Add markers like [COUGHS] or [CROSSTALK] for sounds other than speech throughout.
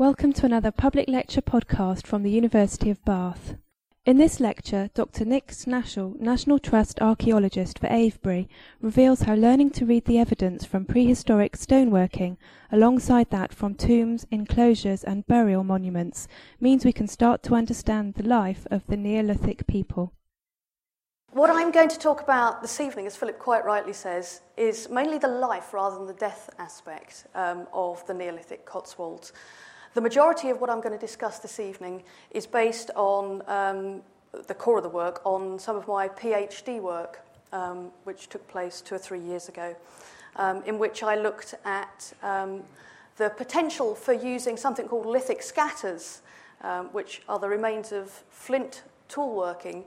Welcome to another public lecture podcast from the University of Bath. In this lecture, Dr. Nick Snashall, National Trust archaeologist for Avebury, reveals how learning to read the evidence from prehistoric stoneworking, alongside that from tombs, enclosures, and burial monuments, means we can start to understand the life of the Neolithic people. What I'm going to talk about this evening, as Philip quite rightly says, is mainly the life rather than the death aspect um, of the Neolithic Cotswolds. The majority of what I'm going to discuss this evening is based on um, the core of the work on some of my PhD work, um, which took place two or three years ago, um, in which I looked at um, the potential for using something called lithic scatters, um, which are the remains of flint toolworking,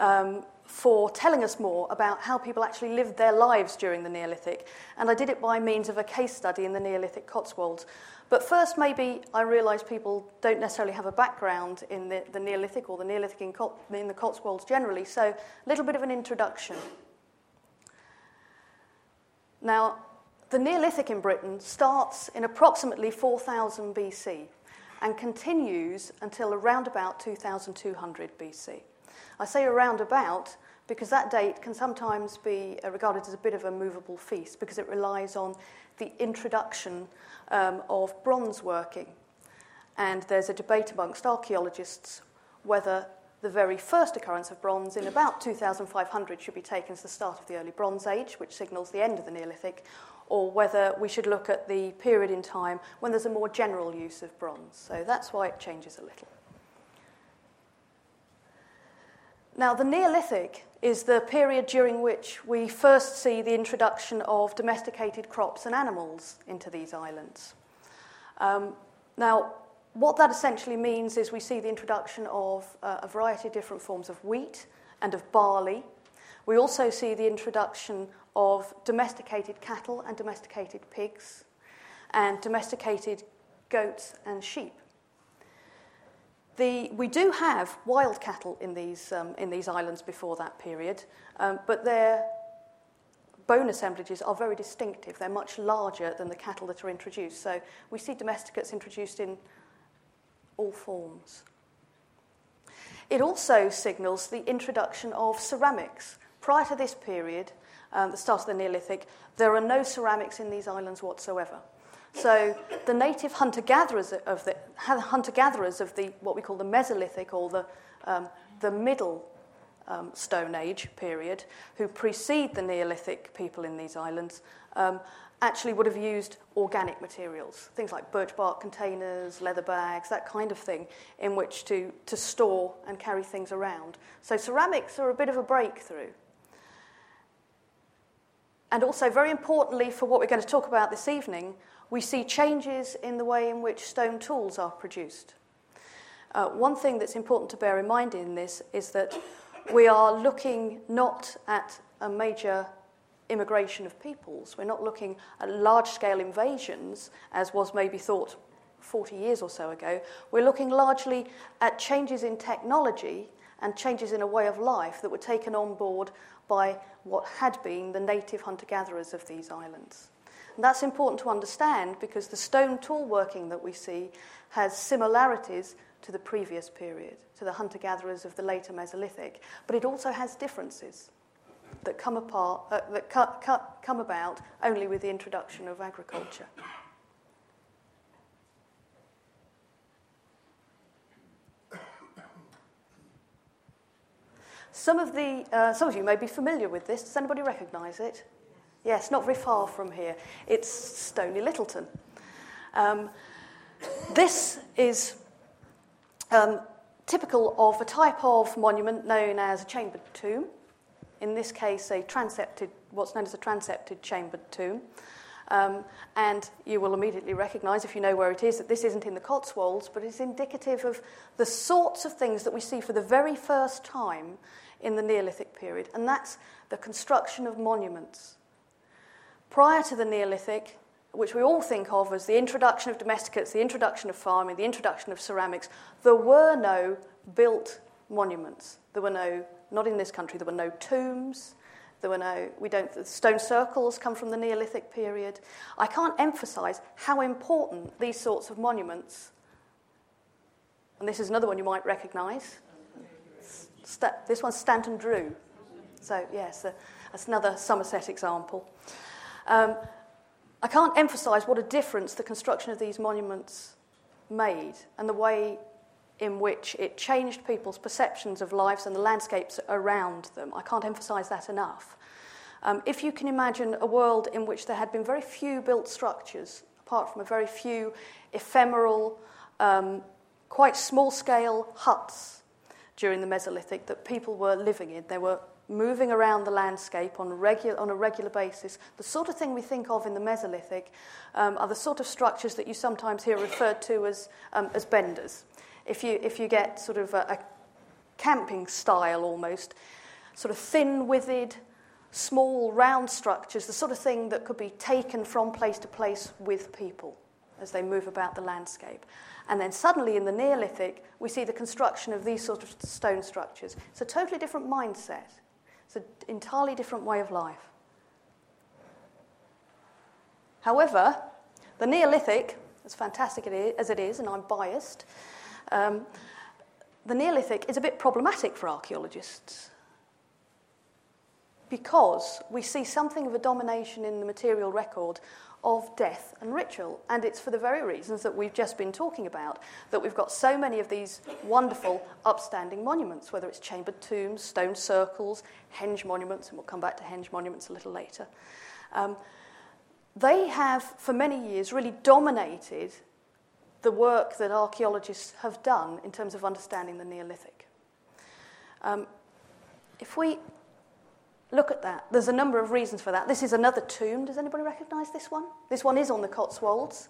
um, for telling us more about how people actually lived their lives during the Neolithic. And I did it by means of a case study in the Neolithic Cotswolds. But first, maybe I realise people don't necessarily have a background in the, the Neolithic or the Neolithic in, Cot- in the Cotswolds generally, so a little bit of an introduction. Now, the Neolithic in Britain starts in approximately 4000 BC and continues until around about 2200 BC. I say around about because that date can sometimes be regarded as a bit of a movable feast because it relies on the introduction um, of bronze working. And there's a debate amongst archaeologists whether the very first occurrence of bronze in about 2500 should be taken as the start of the early Bronze Age, which signals the end of the Neolithic, or whether we should look at the period in time when there's a more general use of bronze. So that's why it changes a little. Now, the Neolithic is the period during which we first see the introduction of domesticated crops and animals into these islands. Um, now, what that essentially means is we see the introduction of uh, a variety of different forms of wheat and of barley. We also see the introduction of domesticated cattle and domesticated pigs, and domesticated goats and sheep. The, we do have wild cattle in these, um, in these islands before that period, um, but their bone assemblages are very distinctive. They're much larger than the cattle that are introduced. So we see domesticates introduced in all forms. It also signals the introduction of ceramics. Prior to this period, um, the start of the Neolithic, there are no ceramics in these islands whatsoever. So the native hunter-gatherers of the hunter-gatherers of the what we call the Mesolithic or the um, the middle um, Stone Age period, who precede the Neolithic people in these islands, um, actually would have used organic materials, things like birch bark containers, leather bags, that kind of thing, in which to, to store and carry things around. So ceramics are a bit of a breakthrough. And also, very importantly, for what we're going to talk about this evening, we see changes in the way in which stone tools are produced. Uh, one thing that's important to bear in mind in this is that we are looking not at a major immigration of peoples. We're not looking at large scale invasions, as was maybe thought 40 years or so ago. We're looking largely at changes in technology and changes in a way of life that were taken on board by what had been the native hunter gatherers of these islands. And that's important to understand because the stone tool working that we see has similarities to the previous period, to the hunter gatherers of the later Mesolithic, but it also has differences that come apart, uh, that cut, cut, come about only with the introduction of agriculture. Some of, the, uh, some of you may be familiar with this. Does anybody recognise it? Yes, not very far from here. It's Stony Littleton. Um, this is um, typical of a type of monument known as a chambered tomb. In this case, a transepted, what's known as a transepted chambered tomb. Um, and you will immediately recognise, if you know where it is, that this isn't in the Cotswolds, but it's indicative of the sorts of things that we see for the very first time in the Neolithic period, and that's the construction of monuments. Prior to the Neolithic, which we all think of as the introduction of domesticates, the introduction of farming, the introduction of ceramics, there were no built monuments. There were no, not in this country, there were no tombs. There were no, we don't, stone circles come from the Neolithic period. I can't emphasize how important these sorts of monuments And this is another one you might recognise. St- this one's Stanton Drew. So, yes, uh, that's another Somerset example. Um, I can't emphasise what a difference the construction of these monuments made and the way in which it changed people's perceptions of lives and the landscapes around them. I can't emphasise that enough. Um, if you can imagine a world in which there had been very few built structures, apart from a very few ephemeral, um, quite small scale huts during the Mesolithic that people were living in, they were moving around the landscape on a, regular, on a regular basis. The sort of thing we think of in the Mesolithic um, are the sort of structures that you sometimes hear referred to as, um, as benders. If you, if you get sort of a, a camping style almost, sort of thin withered, small round structures, the sort of thing that could be taken from place to place with people as they move about the landscape. And then suddenly in the Neolithic, we see the construction of these sort of stone structures. It's a totally different mindset. An entirely different way of life. However, the Neolithic, as fantastic as it is, and I'm biased, um, the Neolithic is a bit problematic for archaeologists because we see something of a domination in the material record of death and ritual. And it's for the very reasons that we've just been talking about that we've got so many of these wonderful, upstanding monuments, whether it's chambered tombs, stone circles, henge monuments, and we'll come back to henge monuments a little later. Um, they have, for many years, really dominated the work that archaeologists have done in terms of understanding the Neolithic. Um, if we look at that. There's a number of reasons for that. This is another tomb. Does anybody recognise this one? This one is on the Cotswolds.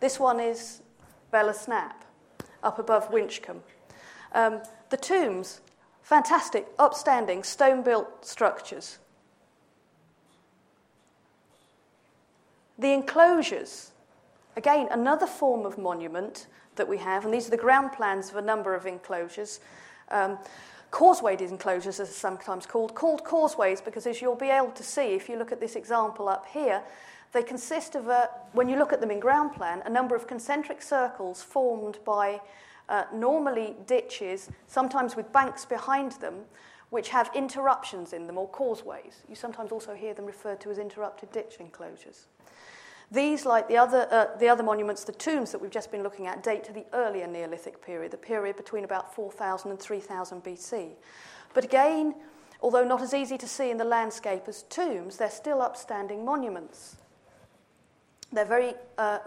This one is Belas Knap, up above Winchcombe. Um, the tombs, fantastic, upstanding, stone built structures. The enclosures, again, another form of monument that we have, and these are the ground plans of a number of enclosures. Um, Causewayed enclosures, as sometimes called, called causeways because as you'll be able to see if you look at this example up here, they consist of, a, when you look at them in ground plan, a number of concentric circles formed by uh, normally ditches, sometimes with banks behind them, which have interruptions in them or causeways. You sometimes also hear them referred to as interrupted ditch enclosures. These, like the other, uh, the other monuments, the tombs that we've just been looking at, date to the earlier Neolithic period, the period between about 4000 and 3000 BC. But again, although not as easy to see in the landscape as tombs, they're still upstanding monuments. They're very, uh,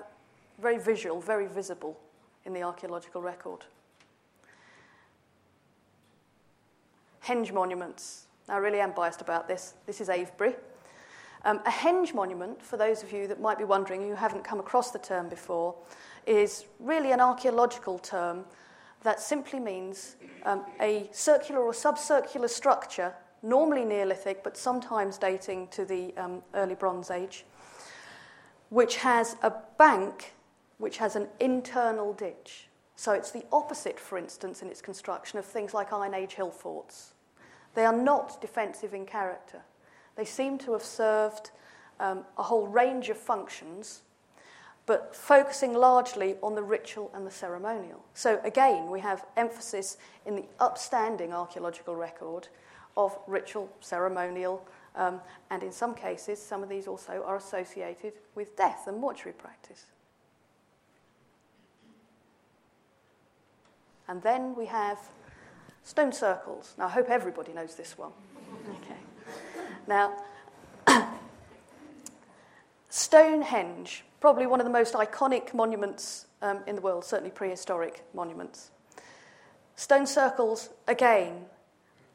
very visual, very visible in the archaeological record. Henge monuments. I really am biased about this. This is Avebury. Um, a henge monument, for those of you that might be wondering, who haven't come across the term before, is really an archaeological term that simply means um, a circular or subcircular structure, normally Neolithic, but sometimes dating to the um, early Bronze Age, which has a bank which has an internal ditch. So it's the opposite, for instance, in its construction of things like Iron Age hill forts. They are not defensive in character. They seem to have served um, a whole range of functions, but focusing largely on the ritual and the ceremonial. So, again, we have emphasis in the upstanding archaeological record of ritual, ceremonial, um, and in some cases, some of these also are associated with death and mortuary practice. And then we have stone circles. Now, I hope everybody knows this one. [LAUGHS] Okay. Now, [COUGHS] Stonehenge, probably one of the most iconic monuments um, in the world, certainly prehistoric monuments. Stone circles, again,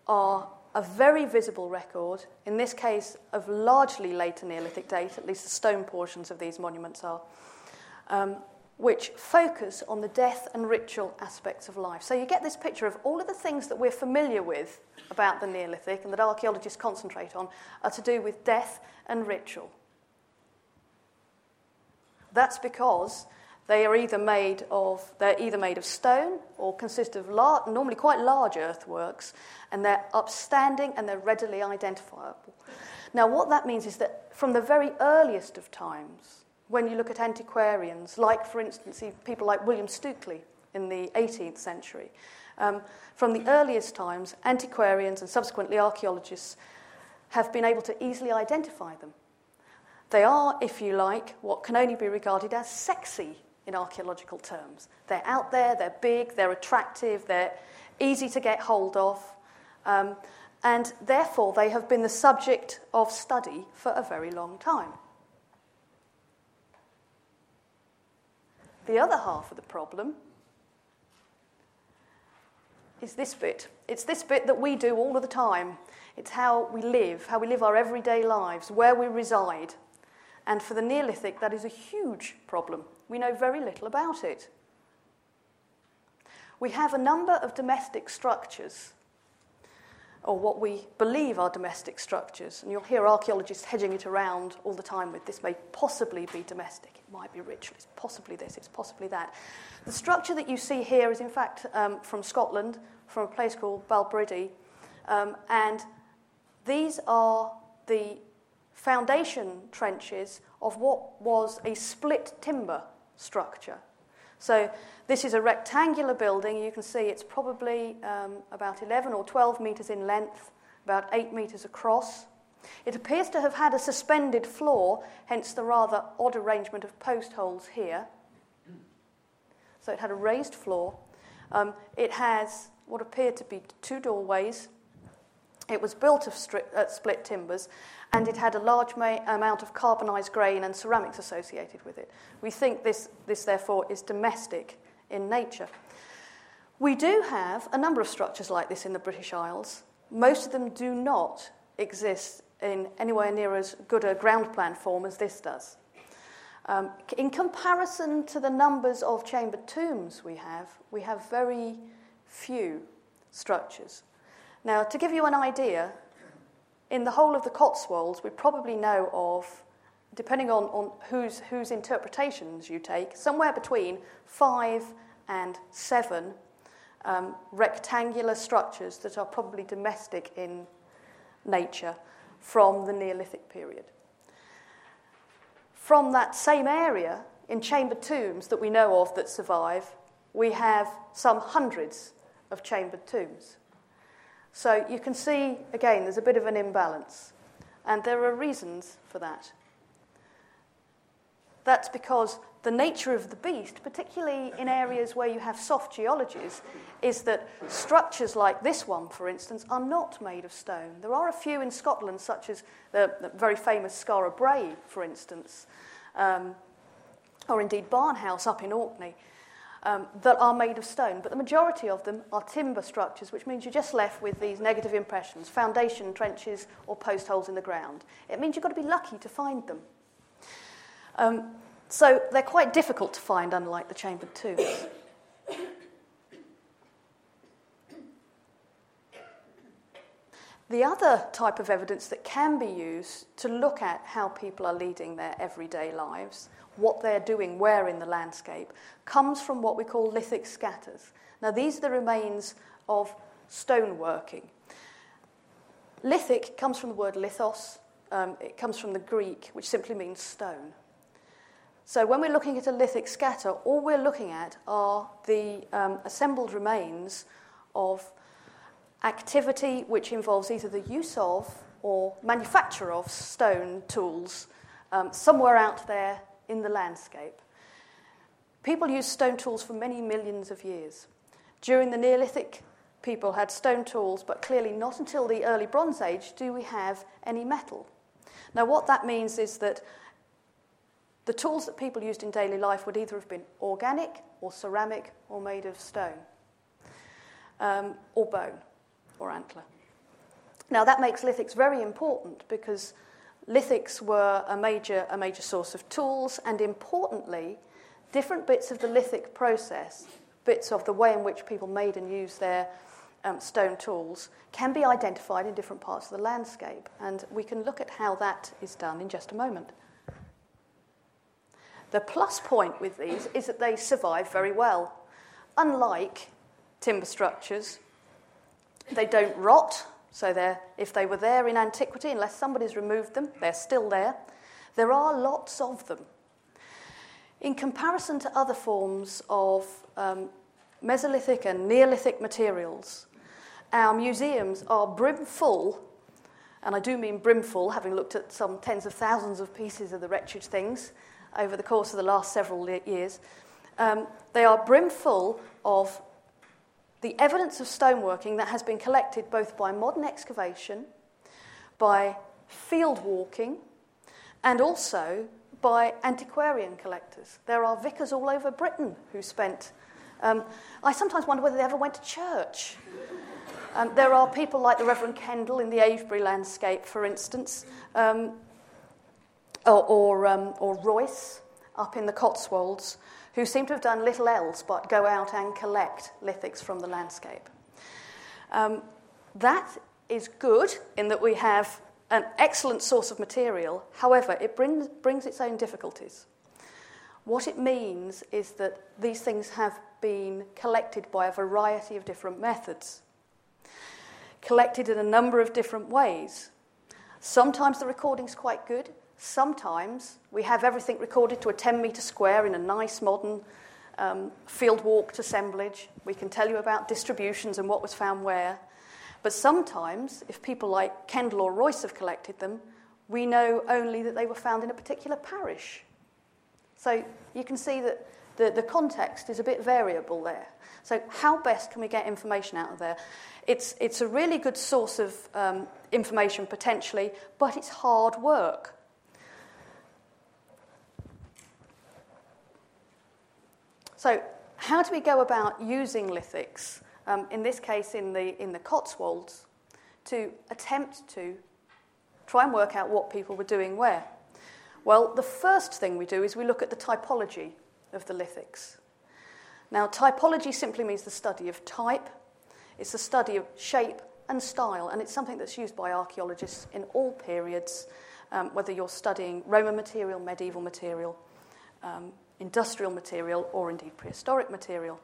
are a very visible record, in this case, of largely later Neolithic date, at least the stone portions of these monuments are, um, which focus on the death and ritual aspects of life. So you get this picture of all of the things that we're familiar with about the Neolithic and that archaeologists concentrate on are to do with death and ritual. That's because they are either made of they're either made of stone or consist of normally quite large earthworks, and they're upstanding and they're readily identifiable. Now, what that means is that from the very earliest of times, when you look at antiquarians, like, for instance, people like William Stukeley in the 18th century. Um, from the earliest times, antiquarians and subsequently archaeologists have been able to easily identify them. They are, if you like, what can only be regarded as sexy in archaeological terms. They're out there, they're big, they're attractive, they're easy to get hold of, um, and therefore they have been the subject of study for a very long time. The other half of the problem is this bit. It's this bit that we do all of the time. It's how we live, how we live our everyday lives, where we reside. And for the Neolithic, that is a huge problem. We know very little about it. We have a number of domestic structures, or what we believe are domestic structures, and you'll hear archaeologists hedging it around all the time with this may possibly be domestic, it might be ritual, it's possibly this, it's possibly that. The structure that you see here is, in fact, um, from Scotland, from a place called Balbridie, um, and these are the foundation trenches of what was a split timber structure. So this is a rectangular building. You can see it's probably um, about 11 or 12 metres in length, about 8 metres across. It appears to have had a suspended floor, hence the rather odd arrangement of post holes here. So it had a raised floor. Um, it has what appear to be two doorways. It was built of stri- uh, split timbers, and it had a large ma- amount of carbonised grain and ceramics associated with it. We think this, this, therefore, is domestic in nature. We do have a number of structures like this in the British Isles. Most of them do not exist in anywhere near as good a ground plan form as this does. Um, in comparison to the numbers of chambered tombs we have, we have very few structures. Now, to give you an idea, in the whole of the Cotswolds, we probably know of, depending on, on whose, whose interpretations you take, somewhere between five and seven um, rectangular structures that are probably domestic in nature from the Neolithic period. From that same area, in chambered tombs that we know of that survive, we have some hundreds of chambered tombs. So you can see, again, there's a bit of an imbalance. And there are reasons for that. That's because the nature of the beast, particularly in areas where you have soft geologies, is that structures like this one, for instance, are not made of stone. There are a few in Scotland, such as the, the very famous Skara Brae, for instance, um, or indeed Barnhouse up in Orkney, um, that are made of stone, but the majority of them are timber structures, which means you're just left with these negative impressions, foundation trenches or post holes in the ground. It means you've got to be lucky to find them. Um, so they're quite difficult to find, unlike the chambered tombs. The other type of evidence that can be used to look at how people are leading their everyday lives what they're doing where in the landscape, comes from what we call lithic scatters. Now, these are the remains of stoneworking. Lithic comes from the word lithos, um, it comes from the Greek, which simply means stone. So, when we're looking at a lithic scatter, all we're looking at are the um, assembled remains of activity which involves either the use of or manufacture of stone tools um, somewhere out there in the landscape. People used stone tools for many millions of years. During the Neolithic, people had stone tools, but clearly not until the early Bronze Age do we have any metal. Now, what that means is that the tools that people used in daily life would either have been organic or ceramic or made of stone um, or bone or antler. Now, that makes lithics very important because Lithics were a major, a major source of tools, and importantly, different bits of the lithic process, bits of the way in which people made and used their um, stone tools, can be identified in different parts of the landscape. And we can look at how that is done in just a moment. The plus point with these is that they survive very well. Unlike timber structures, they don't rot, so if they were there in antiquity, unless somebody's removed them, they're still there. There are lots of them. In comparison to other forms of um, Mesolithic and Neolithic materials. Our museums are brimful, and I do mean brimful, having looked at some tens of thousands of pieces of the wretched things over the course of the last several years. Um, they are brimful of the evidence of stoneworking that has been collected both by modern excavation, by field walking, and also by antiquarian collectors. There are vicars all over Britain who spent. Um, I sometimes wonder whether they ever went to church. Um, there are people like the Reverend Kendall in the Avebury landscape, for instance, um, or, or, um, or Royce up in the Cotswolds, who seem to have done little else but go out and collect lithics from the landscape. Um, that is good in that we have an excellent source of material. However, it brings, brings its own difficulties. What it means is that these things have been collected by a variety of different methods, collected in a number of different ways. Sometimes the recording's quite good, sometimes we have everything recorded to a 10 metre square in a nice modern um, field walked assemblage. We can tell you about distributions and what was found where. But sometimes, if people like Kendall or Royce have collected them, we know only that they were found in a particular parish. So you can see that the, the context is a bit variable there. So, how best can we get information out of there? It's, it's a really good source of um, information potentially, but it's hard work. So, how do we go about using lithics um, in this case in the, in the Cotswolds, to attempt to try and work out what people were doing where. Well, the first thing we do is we look at the typology of the lithics. Now, typology simply means the study of type, it's the study of shape and style, and it's something that's used by archaeologists in all periods, um, whether you're studying Roman material, medieval material, um, industrial material, or indeed prehistoric material.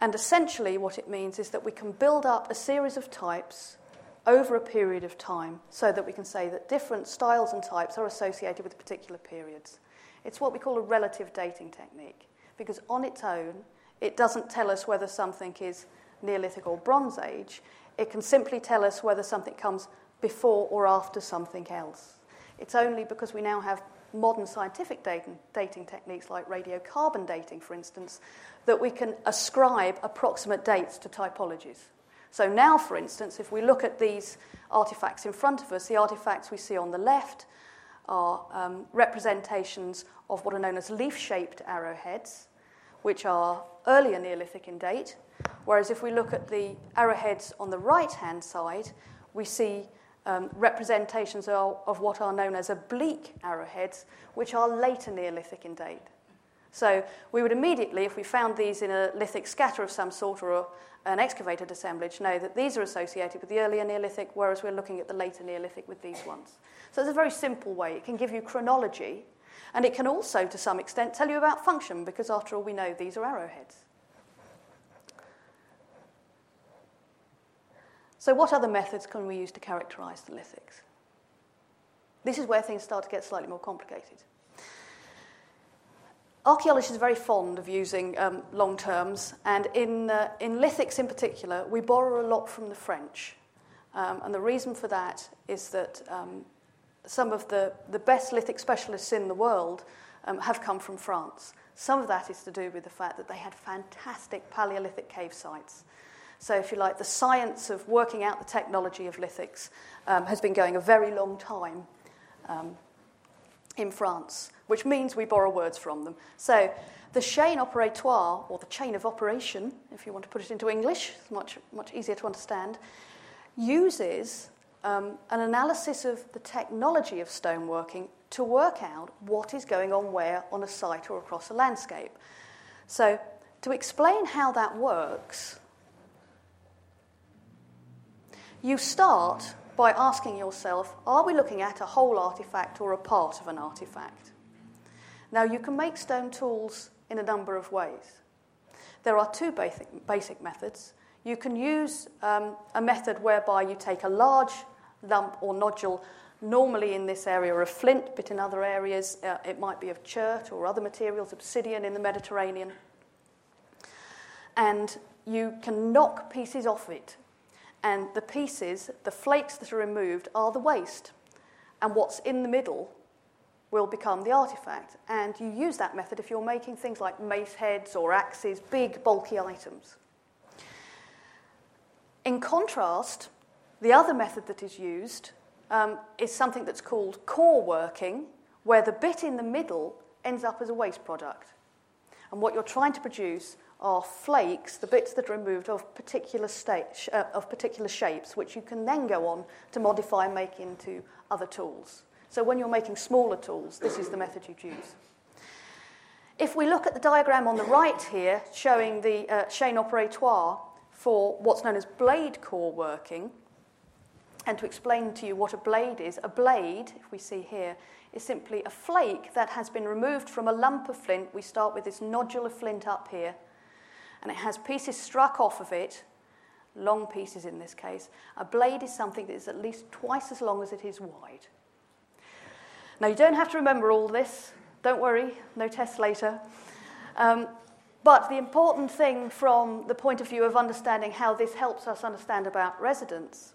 And essentially, what it means is that we can build up a series of types over a period of time so that we can say that different styles and types are associated with particular periods. It's what we call a relative dating technique because on its own, it doesn't tell us whether something is Neolithic or Bronze Age. It can simply tell us whether something comes before or after something else. It's only because we now have modern scientific dating, dating techniques like radiocarbon dating, for instance, that we can ascribe approximate dates to typologies. So now, for instance, if we look at these artifacts in front of us, the artifacts we see on the left are um, representations of what are known as leaf shaped arrowheads, which are earlier Neolithic in date. Whereas if we look at the arrowheads on the right hand side, we see um, representations of, of what are known as oblique arrowheads, which are later Neolithic in date. So we would immediately, if we found these in a lithic scatter of some sort or a, an excavated assemblage, know that these are associated with the earlier Neolithic, whereas we're looking at the later Neolithic with these ones. So it's a very simple way. It can give you chronology, and it can also, to some extent, tell you about function, because after all, we know these are arrowheads. So, what other methods can we use to characterize the lithics? This is where things start to get slightly more complicated. Archaeologists are very fond of using um, long terms, and in, uh, in lithics in particular, we borrow a lot from the French. Um, and the reason for that is that um, some of the, the best lithic specialists in the world um, have come from France. Some of that is to do with the fact that they had fantastic Paleolithic cave sites. So, if you like, the science of working out the technology of lithics um, has been going a very long time um, in France, which means we borrow words from them. So, the chaîne opératoire, or the chain of operation, if you want to put it into English, it's much, much easier to understand, uses um, an analysis of the technology of stoneworking to work out what is going on where on a site or across a landscape. So, to explain how that works, you start by asking yourself are we looking at a whole artifact or a part of an artifact? Now, you can make stone tools in a number of ways. There are two basic, basic methods. You can use um, a method whereby you take a large lump or nodule, normally in this area of flint, but in other areas uh, it might be of chert or other materials, obsidian in the Mediterranean. and you can knock pieces off it. And the pieces, the flakes that are removed, are the waste. And what's in the middle will become the artifact. And you use that method if you're making things like mace heads or axes, big, bulky items. In contrast, the other method that is used um, is something that's called core working, where the bit in the middle ends up as a waste product. And what you're trying to produce are flakes, the bits that are removed of particular, state, uh, of particular shapes, which you can then go on to modify and make into other tools. So when you're making smaller tools, this is the method you'd use. If we look at the diagram on the right here, showing the uh, chaîne opératoire for what's known as blade core working, and to explain to you what a blade is, a blade, if we see here, is simply a flake that has been removed from a lump of flint. We start with this nodule of flint up here, and it has pieces struck off of it, long pieces in this case. A blade is something that is at least twice as long as it is wide. Now, you don't have to remember all this. Don't worry, no tests later. Um, but the important thing from the point of view of understanding how this helps us understand about residence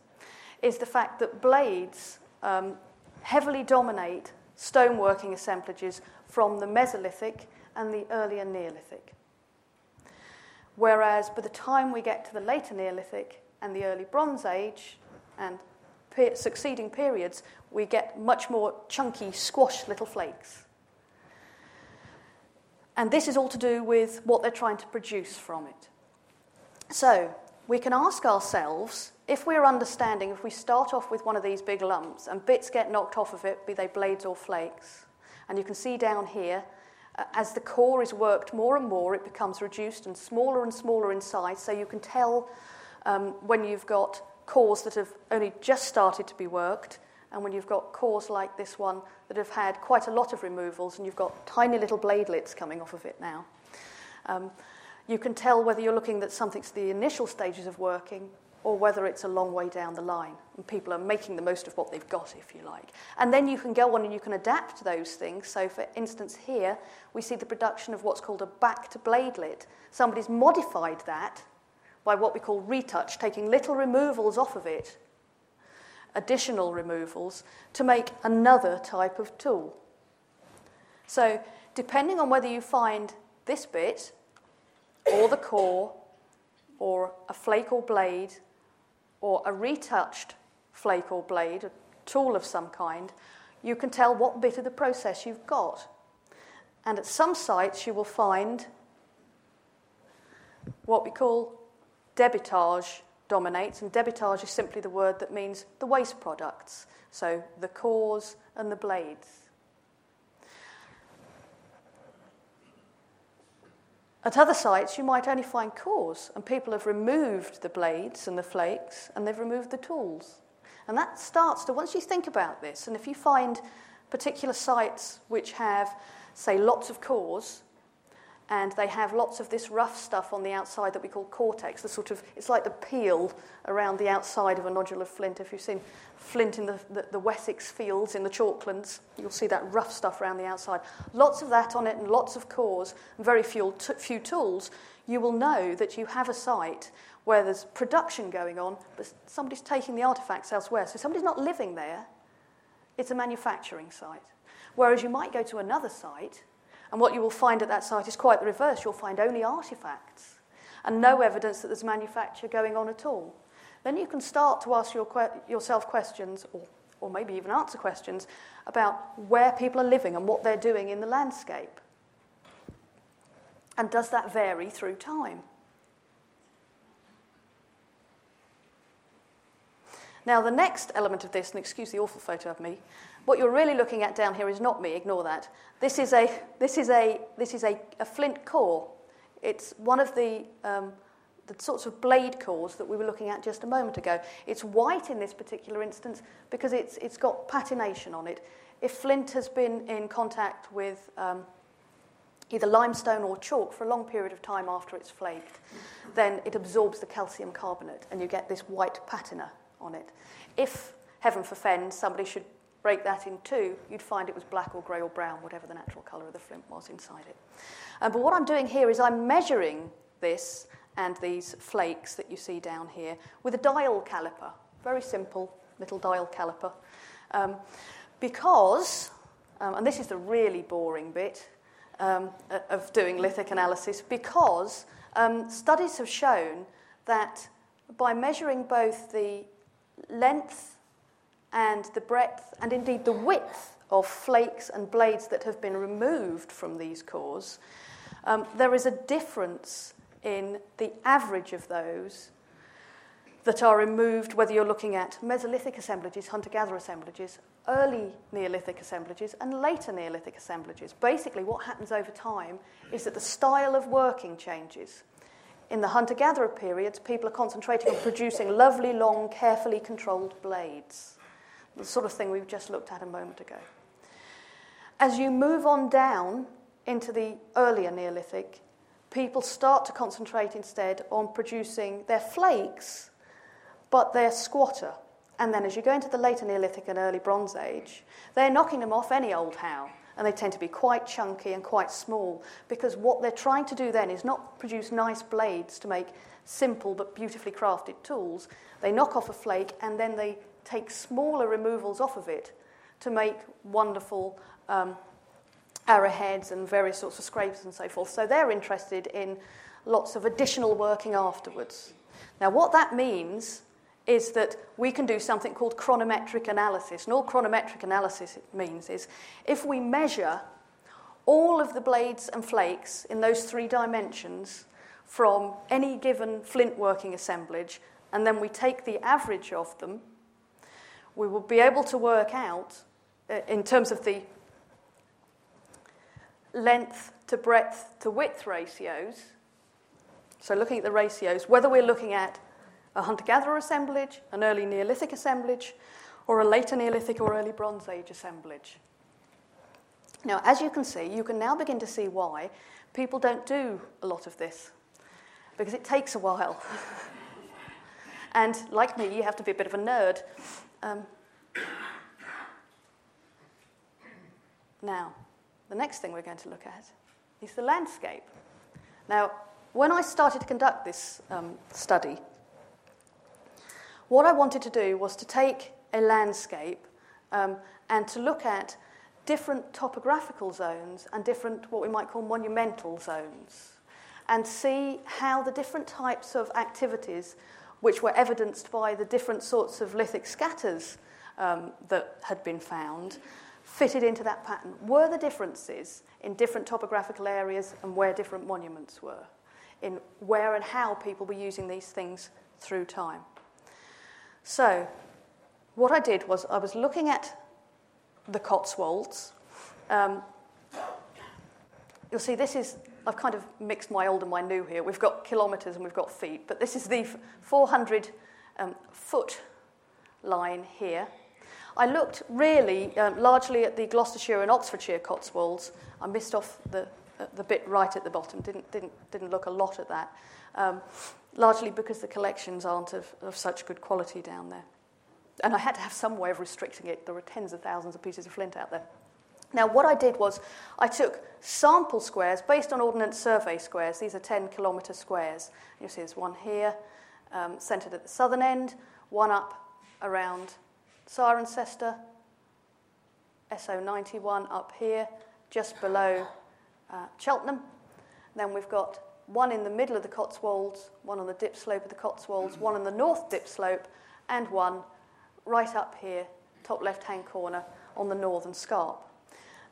is the fact that blades um, heavily dominate stoneworking assemblages from the Mesolithic and the earlier Neolithic. Whereas by the time we get to the later Neolithic and the early Bronze Age and per- succeeding periods, we get much more chunky, squashed little flakes. And this is all to do with what they're trying to produce from it. So, we can ask ourselves if we're understanding, if we start off with one of these big lumps and bits get knocked off of it, be they blades or flakes, and you can see down here, uh, as the core is worked more and more, it becomes reduced and smaller and smaller in size, so you can tell um, when you've got cores that have only just started to be worked, and when you've got cores like this one that have had quite a lot of removals, and you've got tiny little bladelets coming off of it now. Um, you can tell whether you're looking at something something's the initial stages of working or whether it's a long way down the line and people are making the most of what they've got, if you like. And then you can go on and you can adapt those things. So, for instance, here we see the production of what's called a backed bladelet. Somebody's modified that by what we call retouch, taking little removals off of it, additional removals, to make another type of tool. So, depending on whether you find this bit or the core, or a flake or blade, or a retouched flake or blade, a tool of some kind, you can tell what bit of the process you've got. And at some sites, you will find what we call debitage dominates, and debitage is simply the word that means the waste products, so the cores and the blades. At other sites, you might only find cores, and people have removed the blades and the flakes, and they've removed the tools. And that starts to, once you think about this, and if you find particular sites which have, say, lots of cores, and they have lots of this rough stuff on the outside that we call cortex, the sort of, it's like the peel around the outside of a nodule of flint. If you've seen flint in the, the, the Wessex fields in the chalklands, you'll see that rough stuff around the outside. Lots of that on it and lots of cores and very few, t- few tools. You will know that you have a site where there's production going on, but somebody's taking the artifacts elsewhere. So somebody's not living there. It's a manufacturing site. Whereas you might go to another site and what you will find at that site is quite the reverse. You'll find only artifacts and no evidence that there's manufacture going on at all. Then you can start to ask your yourself questions, or, or maybe even answer questions, about where people are living and what they're doing in the landscape. And does that vary through time? Now, the next element of this, and excuse the awful photo of me, what you're really looking at down here is not me, ignore that. This is a, this is a, this is a, a flint core. It's one of the, um, the sorts of blade cores that we were looking at just a moment ago. It's white in this particular instance because it's, it's got patination on it. If flint has been in contact with um, either limestone or chalk for a long period of time after it's flaked, then it absorbs the calcium carbonate and you get this white patina on it. If, heaven forfend, somebody should break that in two, you'd find it was black or grey or brown, whatever the natural colour of the flint was inside it. Um, but what I'm doing here is I'm measuring this and these flakes that you see down here with a dial caliper, very simple little dial caliper. Um, because, um, and this is the really boring bit um, of doing lithic analysis, because um, studies have shown that by measuring both the length and the breadth, and indeed the width of flakes and blades that have been removed from these cores, um, there is a difference in the average of those that are removed, whether you're looking at Mesolithic assemblages, hunter gatherer assemblages, early Neolithic assemblages, and later Neolithic assemblages. Basically, what happens over time is that the style of working changes. In the hunter gatherer periods, people are concentrating on producing lovely, long, carefully controlled blades, the sort of thing we've just looked at a moment ago. As you move on down into the earlier Neolithic, people start to concentrate instead on producing their flakes, but they're squatter. And then as you go into the later Neolithic and early Bronze Age, they're knocking them off any old how. And they tend to be quite chunky and quite small because what they're trying to do then is not produce nice blades to make simple but beautifully crafted tools. They knock off a flake and then they take smaller removals off of it to make wonderful um, arrowheads and various sorts of scrapes and so forth. So they're interested in lots of additional working afterwards. Now, what that means is that we can do something called chronometric analysis. And all chronometric analysis means is if we measure all of the blades and flakes in those three dimensions from any given flint working assemblage, and then we take the average of them, we will be able to work out, uh, in terms of the length to breadth to width ratios. So, looking at the ratios, whether we're looking at a hunter gatherer assemblage, an early Neolithic assemblage, or a later Neolithic or early Bronze Age assemblage. Now, as you can see, you can now begin to see why people don't do a lot of this, because it takes a while. [LAUGHS] and like me, you have to be a bit of a nerd. Um, now, the next thing we're going to look at is the landscape. Now, when I started to conduct this um, study, what I wanted to do was to take a landscape um, and to look at different topographical zones and different, what we might call monumental zones, and see how the different types of activities, which were evidenced by the different sorts of lithic scatters um, that had been found, fitted into that pattern. Were the differences in different topographical areas and where different monuments were, in where and how people were using these things through time? So, what I did was I was looking at the Cotswolds. Um, you'll see this is, I've kind of mixed my old and my new here. We've got kilometres and we've got feet, but this is the 400 um, foot line here. I looked really um, largely at the Gloucestershire and Oxfordshire Cotswolds. I missed off the, uh, the bit right at the bottom, didn't, didn't, didn't look a lot at that. Um, largely because the collections aren't of, of such good quality down there. And I had to have some way of restricting it. There were tens of thousands of pieces of flint out there. Now, what I did was I took sample squares based on Ordnance Survey squares. These are 10 kilometre squares. You'll see there's one here, um, centred at the southern end, one up around Cirencester, SO91 up here, just below uh, Cheltenham. Then we've got one in the middle of the Cotswolds, one on the dip slope of the Cotswolds, one on the north dip slope, and one right up here, top left hand corner, on the northern scarp.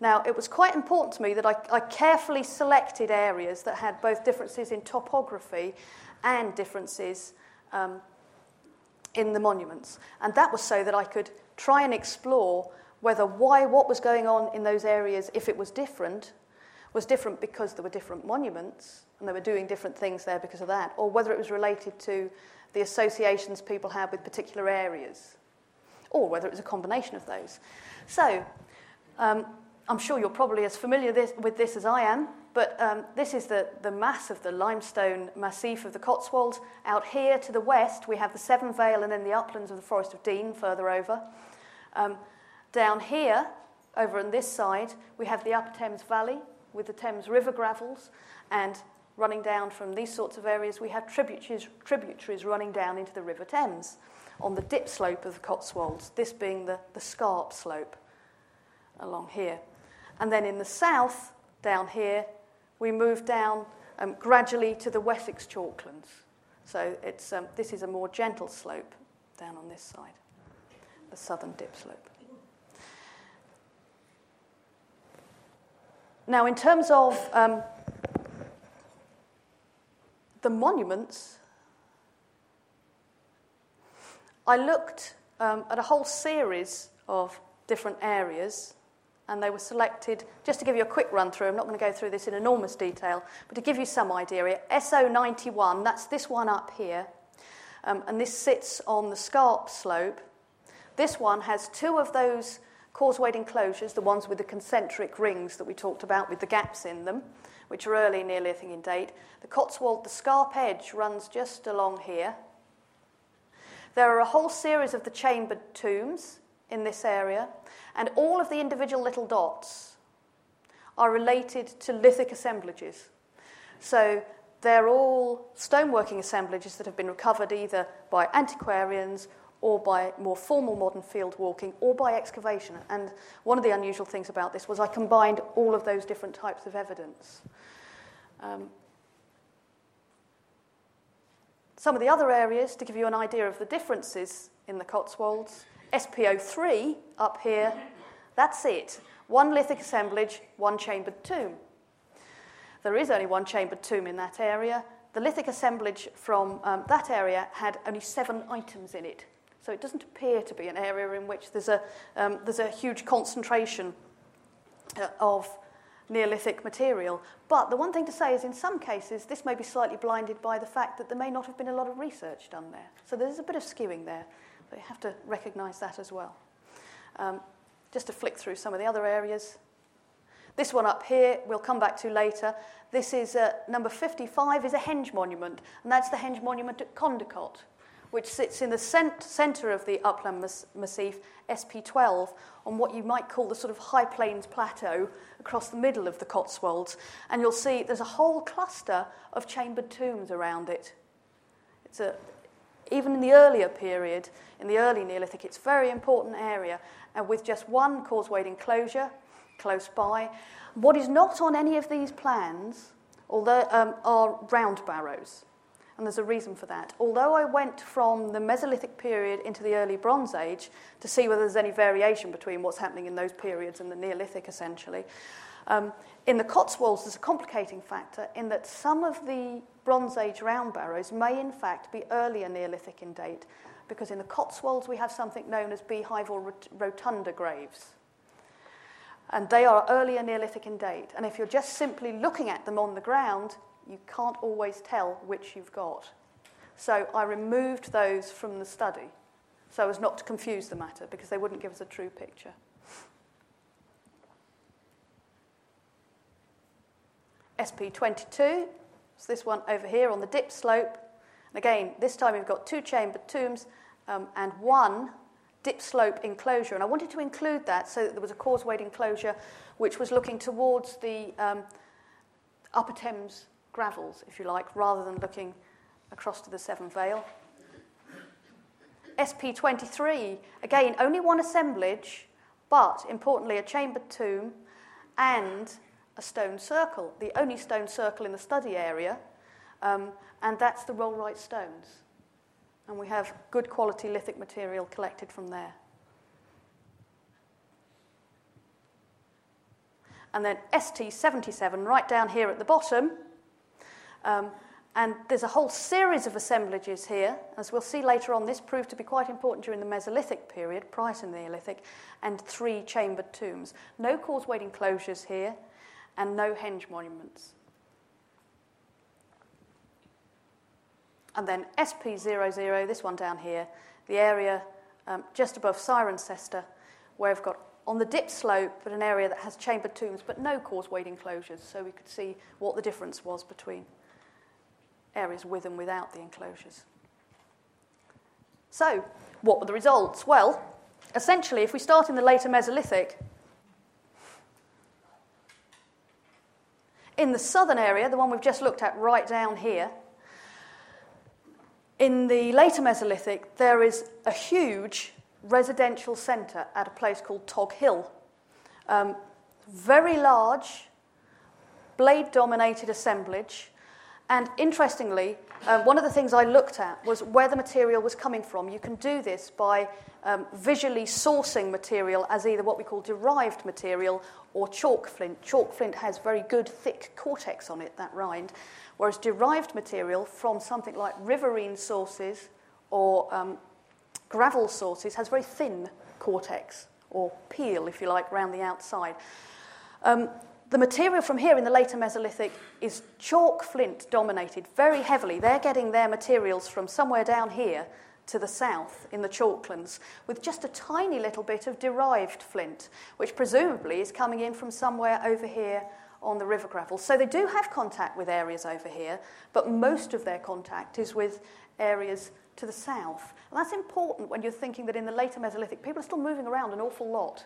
Now, it was quite important to me that I, I, carefully selected areas that had both differences in topography and differences um, in the monuments. And that was so that I could try and explore whether why what was going on in those areas, if it was different, was different because there were different monuments and they were doing different things there because of that, or whether it was related to the associations people had with particular areas, or whether it was a combination of those. So, um, I'm sure you're probably as familiar this, with this as I am, but um, this is the, the mass of the limestone massif of the Cotswolds. Out here to the west, we have the Severn Vale and then the uplands of the Forest of Dean further over. Um, down here, over on this side, we have the Upper Thames Valley with the Thames River gravels, and running down from these sorts of areas, we have tributaries, tributaries running down into the River Thames on the dip slope of the Cotswolds, this being the, the scarp slope along here. And then in the south, down here, we move down um, gradually to the Wessex chalklands. So it's, um, this is a more gentle slope down on this side, the southern dip slope. Now, in terms of um, the monuments, I looked um, at a whole series of different areas, and they were selected. Just to give you a quick run through, I'm not going to go through this in enormous detail, but to give you some idea, SO91, that's this one up here, um, and this sits on the Scarp slope. This one has two of those causewayed enclosures, the ones with the concentric rings that we talked about with the gaps in them, which are early Neolithic in date. The Cotswold, the Scarp edge runs just along here. There are a whole series of the chambered tombs in this area, and all of the individual little dots are related to lithic assemblages. So they're all stoneworking assemblages that have been recovered either by antiquarians or by more formal modern field walking or by excavation. And one of the unusual things about this was I combined all of those different types of evidence. Um, some of the other areas, to give you an idea of the differences in the Cotswolds, SPO3 up here, that's it. One lithic assemblage, one chambered tomb. There is only one chambered tomb in that area. The lithic assemblage from um, that area had only seven items in it. So it doesn't appear to be an area in which there's a, um, there's a huge concentration uh, of Neolithic material. But the one thing to say is, in some cases, this may be slightly blinded by the fact that there may not have been a lot of research done there. So there's a bit of skewing there, you have to recognise that as well. Um, just to flick through some of the other areas. This one up here, we'll come back to later. This is uh, number 55, is a henge monument, and that's the henge monument at Condicote, which sits in the cent- centre of the upland mas- massif, SP12, on what you might call the sort of high plains plateau across the middle of the Cotswolds. And you'll see there's a whole cluster of chambered tombs around it. It's a, even in the earlier period, in the early Neolithic, it's a very important area, and with just one causewayed enclosure close by. What is not on any of these plans although, um, are round barrows, and there's a reason for that. Although I went from the Mesolithic period into the early Bronze Age to see whether there's any variation between what's happening in those periods and the Neolithic, essentially, um, in the Cotswolds, there's a complicating factor in that some of the Bronze Age round barrows may, in fact, be earlier Neolithic in date, because in the Cotswolds we have something known as beehive or rotunda graves. And they are earlier Neolithic in date. And if you're just simply looking at them on the ground, you can't always tell which you've got. So I removed those from the study so as not to confuse the matter because they wouldn't give us a true picture. SP22, so this one over here on the dip slope. And again, this time we've got two chambered tombs um, and one dip slope enclosure. And I wanted to include that so that there was a causewayed enclosure which was looking towards the um, Upper Thames gravels, if you like, rather than looking across to the Severn Vale. SP23, again, only one assemblage, but importantly, a chambered tomb and a stone circle, the only stone circle in the study area, um, and that's the Rollright stones. And we have good quality lithic material collected from there. And then ST77, right down here at the bottom. Um, and there's a whole series of assemblages here. As we'll see later on, this proved to be quite important during the Mesolithic period, prior to the Neolithic, and three chambered tombs. No causewayed enclosures here, and no henge monuments. And then SP00, this one down here, the area um, just above Cirencester, where we've got on the dip slope, but an area that has chambered tombs, but no causewayed enclosures, so we could see what the difference was between areas with and without the enclosures. So, what were the results? Well, essentially, if we start in the later Mesolithic, In the southern area, the one we've just looked at right down here, in the later Mesolithic, there is a huge residential centre at a place called Tog Hill. Um, very large, blade dominated assemblage. And interestingly, um, one of the things I looked at was where the material was coming from. You can do this by um, visually sourcing material as either what we call derived material or chalk flint. Chalk flint has very good thick cortex on it, that rind, whereas derived material from something like riverine sources or um, gravel sources has very thin cortex or peel, if you like, around the outside. Um, the material from here in the later Mesolithic is chalk flint dominated very heavily. They're getting their materials from somewhere down here to the south in the chalklands with just a tiny little bit of derived flint, which presumably is coming in from somewhere over here on the river gravel. So they do have contact with areas over here, but most of their contact is with areas to the south. And that's important when you're thinking that in the later Mesolithic, people are still moving around an awful lot.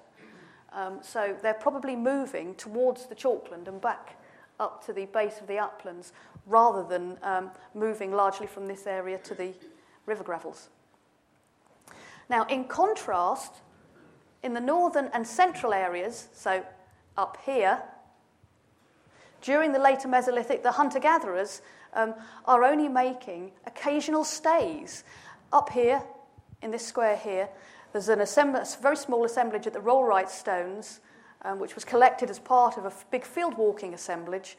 Um, so they're probably moving towards the chalkland and back up to the base of the uplands rather than um, moving largely from this area to the river gravels. Now, in contrast, in the northern and central areas, so up here, during the later Mesolithic, the hunter gatherers um, are only making occasional stays. Up here, in this square here, there's an a very small assemblage at the Rollright Stones, um, which was collected as part of a big field walking assemblage.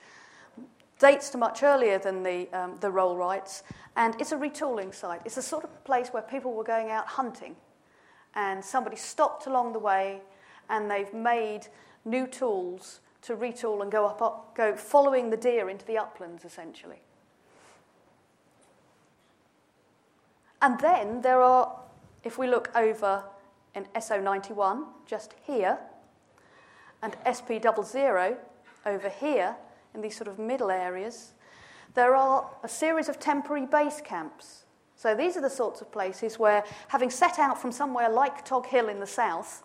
Dates to much earlier than the, um, the Rollrights, and it's a retooling site. It's a sort of place where people were going out hunting, and somebody stopped along the way, and they've made new tools to retool and go up, up go following the deer into the uplands, essentially. And then there are if we look over in SO91, just here, and SP00 over here, in these sort of middle areas, there are a series of temporary base camps. So these are the sorts of places where, having set out from somewhere like Tog Hill in the south,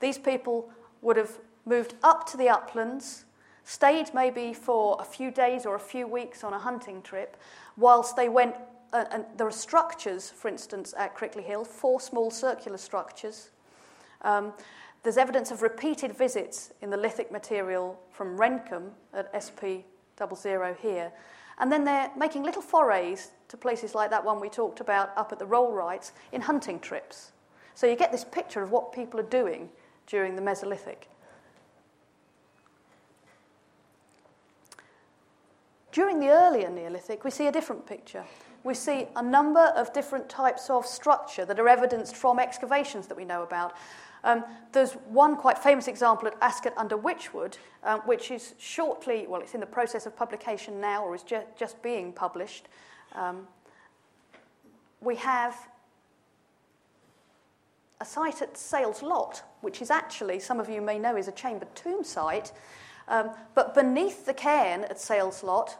these people would have moved up to the uplands, stayed maybe for a few days or a few weeks on a hunting trip, whilst they went uh, and there are structures, for instance, at Crickley Hill, four small circular structures. Um, there's evidence of repeated visits in the lithic material from Rendcomb at SP00 here. And then they're making little forays to places like that one we talked about up at the Rollrights in hunting trips. So you get this picture of what people are doing during the Mesolithic. During the earlier Neolithic, we see a different picture we see a number of different types of structure that are evidenced from excavations that we know about. Um, there's one quite famous example at Ascott under Wychwood, um, which is shortly, well, it's in the process of publication now or is ju- just being published. Um, we have a site at Sales Lot, which is actually, some of you may know, is a chambered tomb site. Um, but beneath the cairn at Sales Lot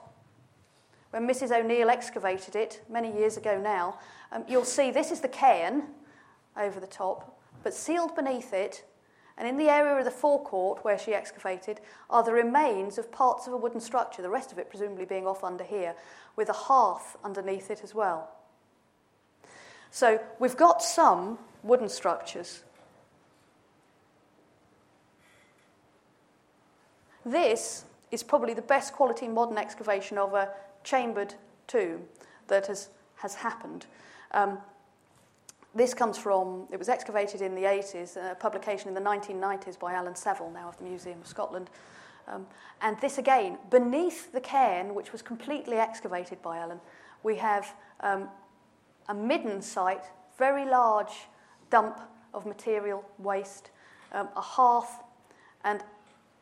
when Mrs. O'Neil excavated it many years ago now, um, you'll see this is the cairn over the top, but sealed beneath it, and in the area of the forecourt where she excavated, are the remains of parts of a wooden structure, the rest of it presumably being off under here, with a hearth underneath it as well. So we've got some wooden structures. This is probably the best quality modern excavation of a chambered tomb that has, has happened. Um, this comes from, it was excavated in the 80s, a publication in the 1990s by Alan Saville, now of the Museum of Scotland. Um, and this again, beneath the cairn, which was completely excavated by Alan, we have um, a midden site, very large dump of material waste, um, a hearth, and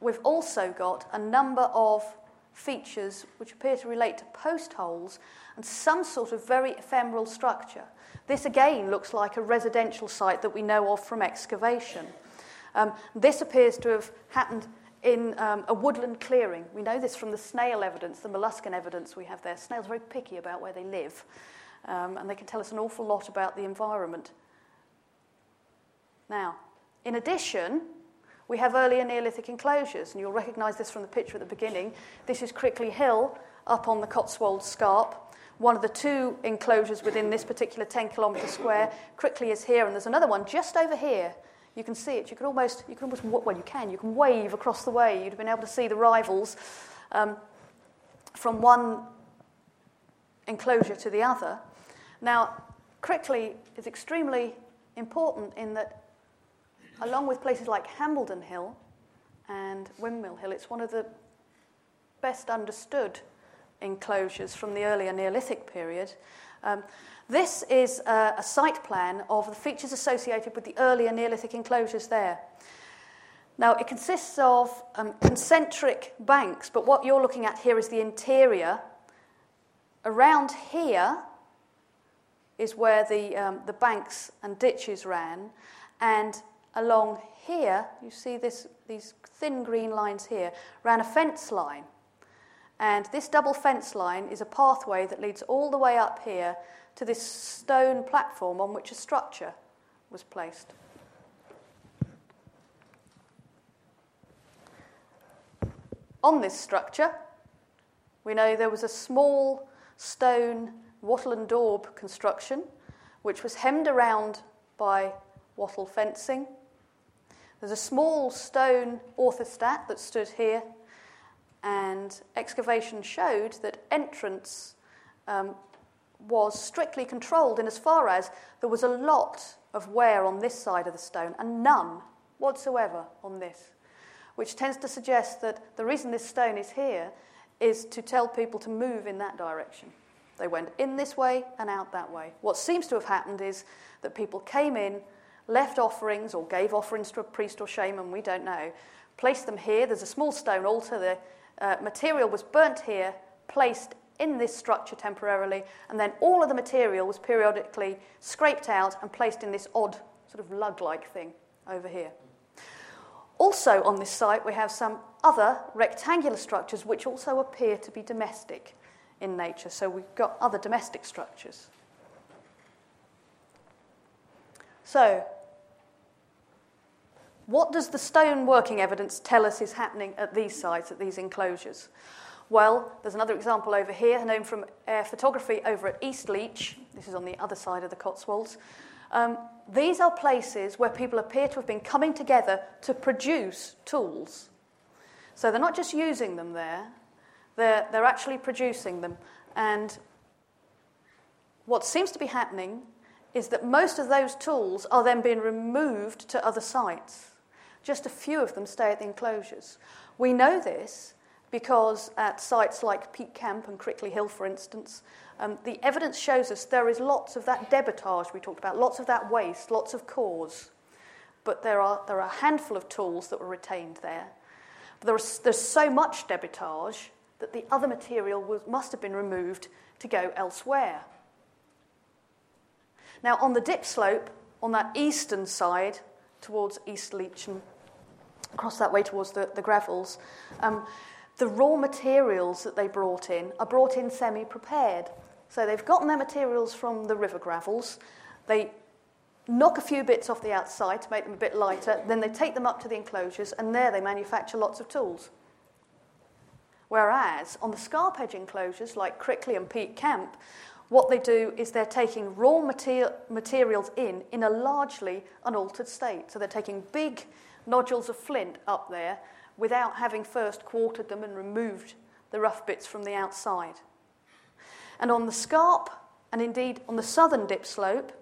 we've also got a number of features which appear to relate to post holes and some sort of very ephemeral structure. This again looks like a residential site that we know of from excavation. Um, this appears to have happened in um, a woodland clearing. We know this from the snail evidence, the molluscan evidence we have there. Snails are very picky about where they live, um, and they can tell us an awful lot about the environment. Now, in addition, we have earlier Neolithic enclosures, and you'll recognise this from the picture at the beginning. This is Crickley Hill up on the Cotswold Scarp, one of the two enclosures within this particular 10 kilometre square. Crickley is here, and there's another one just over here. You can see it. You can almost, you can almost, well, you can. You can wave across the way. You'd have been able to see the rivals um, from one enclosure to the other. Now, Crickley is extremely important in that, along with places like Hambledon Hill and Windmill Hill, it's one of the best understood enclosures from the earlier Neolithic period. Um, this is a, a, site plan of the features associated with the earlier Neolithic enclosures there. Now, it consists of um, concentric banks, but what you're looking at here is the interior. Around here is where the, um, the banks and ditches ran, and along here, you see this, these thin green lines here, ran a fence line. And this double fence line is a pathway that leads all the way up here to this stone platform on which a structure was placed. On this structure, we know there was a small stone wattle and daub construction, which was hemmed around by wattle fencing. There's a small stone orthostat that stood here and excavation showed that entrance um, was strictly controlled in as far as there was a lot of wear on this side of the stone and none whatsoever on this, which tends to suggest that the reason this stone is here is to tell people to move in that direction. They went in this way and out that way. What seems to have happened is that people came in, left offerings or gave offerings to a priest or shaman, we don't know, placed them here. There's a small stone altar The uh, material was burnt here, placed in this structure temporarily, and then all of the material was periodically scraped out and placed in this odd sort of lug like thing over here. Also on this site, we have some other rectangular structures which also appear to be domestic in nature. So we've got other domestic structures. So, what does the stone working evidence tell us is happening at these sites, at these enclosures? Well, there's another example over here, known from air photography over at Eastleach. This is on the other side of the Cotswolds. Um, these are places where people appear to have been coming together to produce tools. So they're not just using them there, they're, they're actually producing them. And what seems to be happening is that most of those tools are then being removed to other sites. Just a few of them stay at the enclosures. We know this because at sites like Peak Camp and Crickley Hill, for instance, um, the evidence shows us there is lots of that debitage we talked about, lots of that waste, lots of cores. But there are, there are a handful of tools that were retained there. But there there's so much debitage that the other material was, must have been removed to go elsewhere. Now, on the dip slope, on that eastern side, towards Eastleach and across that way towards the, the gravels, um, the raw materials that they brought in are brought in semi prepared. So they've gotten their materials from the river gravels, they knock a few bits off the outside to make them a bit lighter, then they take them up to the enclosures, and there they manufacture lots of tools. Whereas on the scarp edge enclosures like Crickley and Peak Camp, what they do is they're taking raw mater- materials in in a largely unaltered state. So they're taking big nodules of flint up there without having first quartered them and removed the rough bits from the outside. And on the scarp, and indeed on the southern dip slope,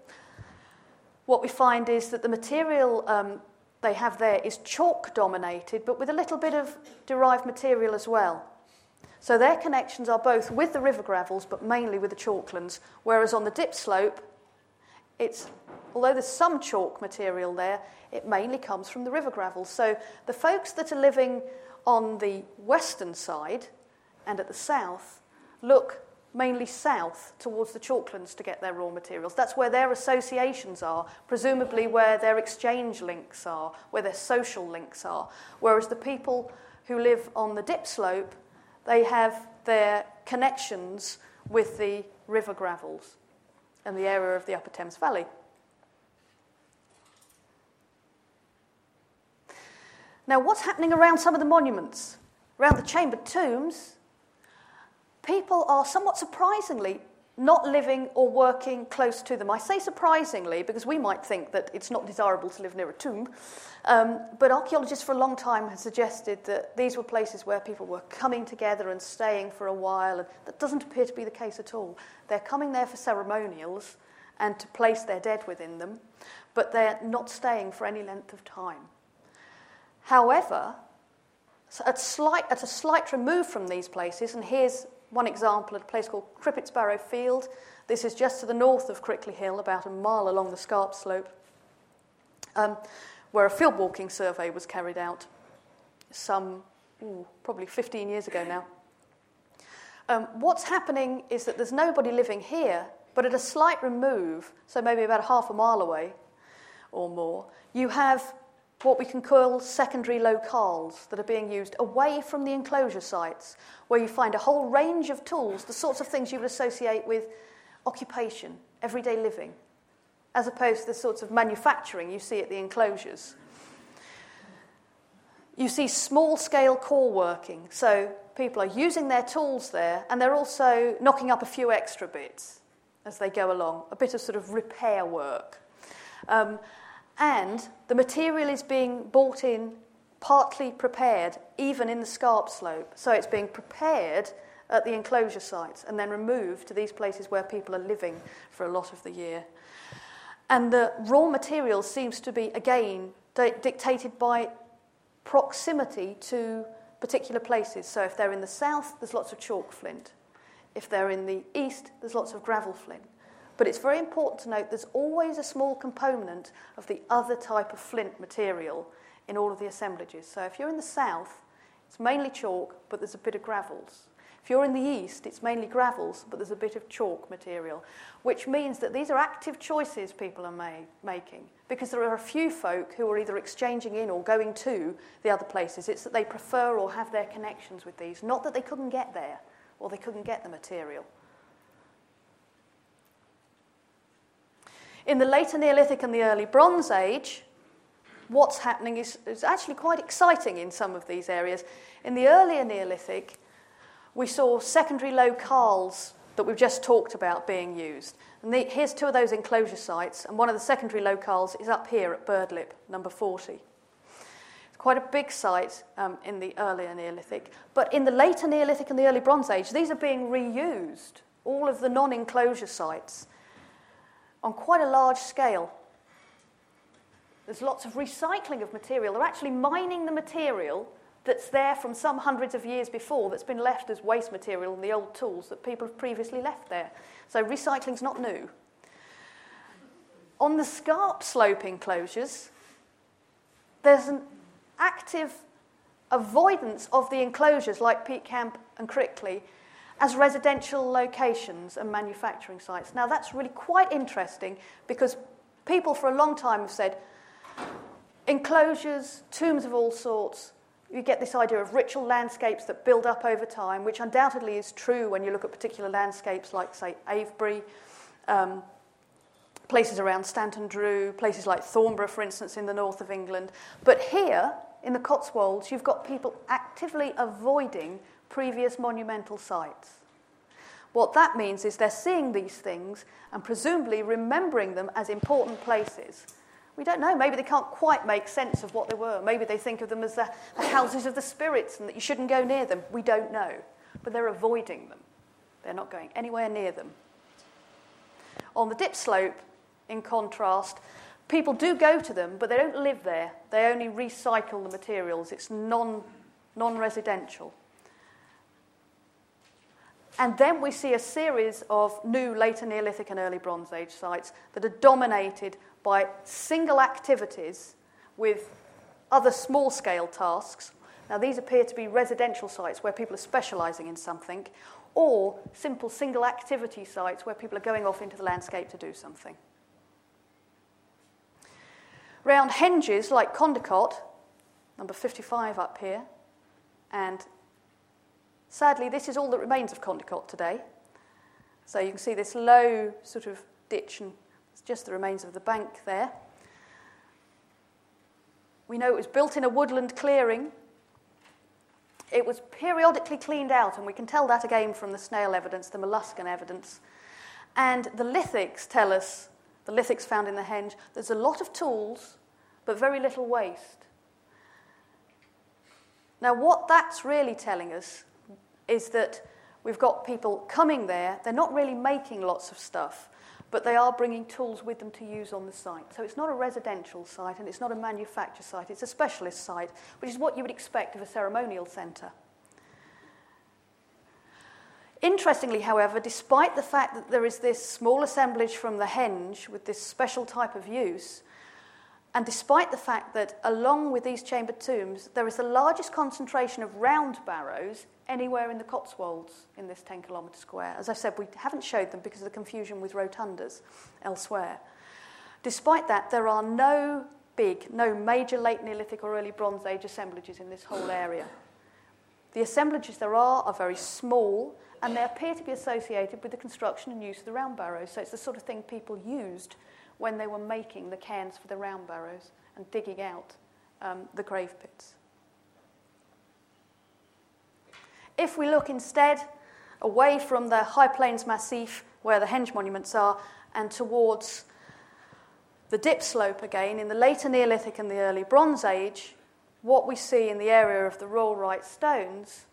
what we find is that the material um, they have there is chalk dominated, but with a little bit of derived material as well. So their connections are both with the river gravels, but mainly with the chalklands, whereas on the dip slope, it's although there's some chalk material there, it mainly comes from the river gravel. So the folks that are living on the western side and at the south look mainly south towards the chalklands to get their raw materials. That's where their associations are, presumably where their exchange links are, where their social links are. Whereas the people who live on the dip slope, they have their connections with the river gravels and the area of the Upper Thames Valley. Now, what's happening around some of the monuments? Around the chambered tombs, people are somewhat surprisingly not living or working close to them. I say surprisingly because we might think that it's not desirable to live near a tomb, um, but archaeologists for a long time have suggested that these were places where people were coming together and staying for a while, and that doesn't appear to be the case at all. They're coming there for ceremonials and to place their dead within them, but they're not staying for any length of time. However, at, slight, at a slight remove from these places, and here's one example at a place called Crippetts Barrow Field. This is just to the north of Crickley Hill, about a mile along the scarp slope, um, where a field walking survey was carried out some ooh, probably 15 years ago now. Um, what's happening is that there's nobody living here, but at a slight remove, so maybe about half a mile away or more, you have what we can call secondary locales that are being used away from the enclosure sites, where you find a whole range of tools, the sorts of things you would associate with occupation, everyday living, as opposed to the sorts of manufacturing you see at the enclosures. You see small scale core working, so people are using their tools there and they're also knocking up a few extra bits as they go along, a bit of sort of repair work. Um, and the material is being bought in partly prepared, even in the scarp slope. So it's being prepared at the enclosure sites and then removed to these places where people are living for a lot of the year. And the raw material seems to be, again, di- dictated by proximity to particular places. So if they're in the south, there's lots of chalk flint. If they're in the east, there's lots of gravel flint. But it's very important to note there's always a small component of the other type of flint material in all of the assemblages. So if you're in the south, it's mainly chalk, but there's a bit of gravels. If you're in the east, it's mainly gravels, but there's a bit of chalk material, which means that these are active choices people are ma- making because there are a few folk who are either exchanging in or going to the other places. It's that they prefer or have their connections with these, not that they couldn't get there or they couldn't get the material. In the later Neolithic and the early Bronze Age, what's happening is, is actually quite exciting in some of these areas. In the earlier Neolithic, we saw secondary locales that we've just talked about being used. And the, here's two of those enclosure sites, and one of the secondary locales is up here at Birdlip, number 40. It's quite a big site um, in the earlier Neolithic, but in the later Neolithic and the early Bronze Age, these are being reused, all of the non enclosure sites on quite a large scale. There's lots of recycling of material. They're actually mining the material that's there from some hundreds of years before that's been left as waste material in the old tools that people have previously left there. So recycling's not new. On the scarp slope enclosures, there's an active avoidance of the enclosures like Peak Camp and Crickley as residential locations and manufacturing sites. Now, that's really quite interesting because people for a long time have said enclosures, tombs of all sorts, you get this idea of ritual landscapes that build up over time, which undoubtedly is true when you look at particular landscapes like, say, Avebury, um, places around Stanton Drew, places like Thornborough, for instance, in the north of England. But here, in the Cotswolds, you've got people actively avoiding previous monumental sites. What that means is they're seeing these things and presumably remembering them as important places. We don't know. Maybe they can't quite make sense of what they were. Maybe they think of them as the, the houses of the spirits and that you shouldn't go near them. We don't know. But they're avoiding them, they're not going anywhere near them. On the dip slope, in contrast, people do go to them, but they don't live there. They only recycle the materials. It's non, non-residential. And then we see a series of new later Neolithic and early Bronze Age sites that are dominated by single activities with other small scale tasks. Now, these appear to be residential sites where people are specialising in something, or simple single activity sites where people are going off into the landscape to do something. Round henges like Condicote, number 55 up here, and Sadly, this is all that remains of Condicote today. So you can see this low sort of ditch, and it's just the remains of the bank there. We know it was built in a woodland clearing. It was periodically cleaned out, and we can tell that again from the snail evidence, the molluscan evidence. And the lithics tell us, the lithics found in the henge, there's a lot of tools, but very little waste. Now, what that's really telling us is that we've got people coming there, they're not really making lots of stuff, but they are bringing tools with them to use on the site. So it's not a residential site and it's not a manufacture site, it's a specialist site, which is what you would expect of a ceremonial centre. Interestingly, however, despite the fact that there is this small assemblage from the henge with this special type of use, and despite the fact that along with these chambered tombs, there is the largest concentration of round barrows anywhere in the Cotswolds in this 10 kilometre square. As I said, we haven't showed them because of the confusion with rotundas elsewhere. Despite that, there are no big, no major late Neolithic or early Bronze Age assemblages in this whole area. The assemblages there are are very small and they appear to be associated with the construction and use of the round barrows. So it's the sort of thing people used when they were making the cairns for the round barrows and digging out um, the grave pits. If we look instead away from the High Plains Massif, where the henge monuments are, and towards the dip slope again, in the later Neolithic and the early Bronze Age, what we see in the area of the Rollright stones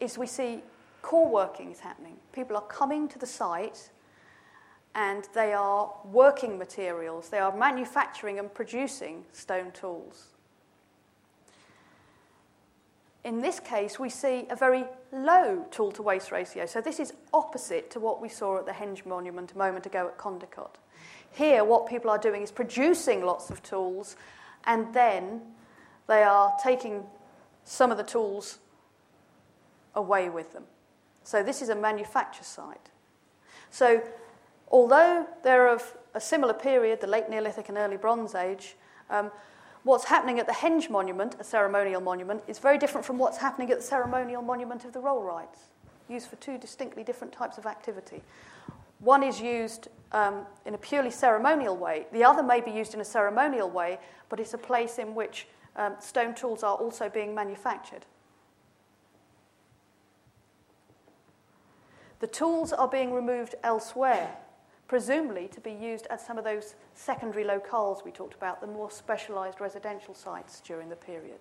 is we see core workings happening. People are coming to the site and they are working materials, they are manufacturing and producing stone tools. In this case, we see a very low tool to waste ratio. So, this is opposite to what we saw at the Henge Monument a moment ago at Condicote. Here, what people are doing is producing lots of tools, and then they are taking some of the tools away with them. So, this is a manufacture site. So, Although they're of a similar period, the late Neolithic and early Bronze Age, um, what's happening at the Henge Monument, a ceremonial monument, is very different from what's happening at the ceremonial monument of the Roll Rollrights, used for two distinctly different types of activity. One is used um, in a purely ceremonial way, the other may be used in a ceremonial way, but it's a place in which um, stone tools are also being manufactured. The tools are being removed elsewhere presumably to be used at some of those secondary locales we talked about, the more specialised residential sites during the period.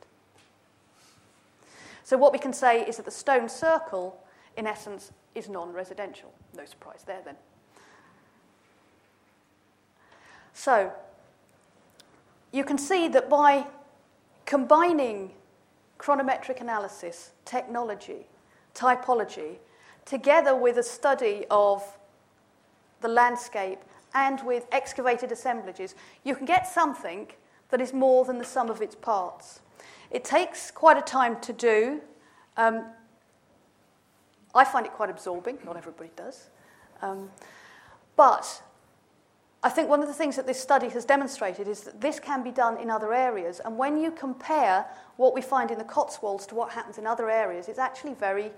So, what we can say is that the stone circle, in essence, is non residential. No surprise there then. So, you can see that by combining chronometric analysis, technology, typology, together with a study of the landscape, and with excavated assemblages, you can get something that is more than the sum of its parts. It takes quite a time to do. Um, I find it quite absorbing, not everybody does. Um, but I think one of the things that this study has demonstrated is that this can be done in other areas. And when you compare what we find in the Cotswolds to what happens in other areas, it's actually very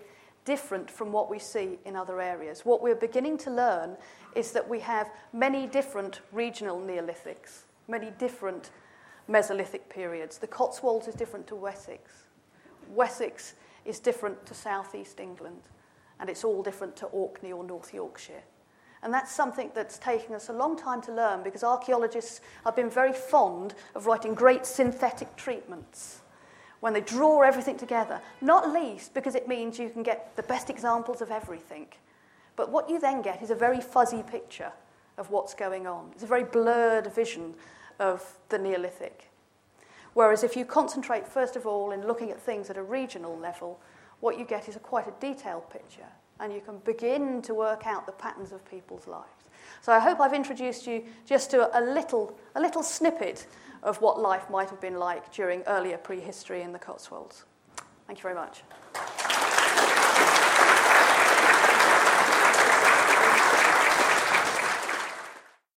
different from what we see in other areas. What we're beginning to learn is that we have many different regional Neolithics, many different Mesolithic periods. The Cotswolds is different to Wessex. Wessex is different to southeast England, and it's all different to Orkney or North Yorkshire. And that's something that's taken us a long time to learn because archaeologists have been very fond of writing great synthetic treatments when they draw everything together, not least because it means you can get the best examples of everything. But what you then get is a very fuzzy picture of what's going on. It's a very blurred vision of the Neolithic. Whereas if you concentrate, first of all, in looking at things at a regional level, what you get is a quite a detailed picture, and you can begin to work out the patterns of people's lives. So I hope I've introduced you just to a little, a little snippet of what life might have been like during earlier prehistory in the Cotswolds. Thank you very much.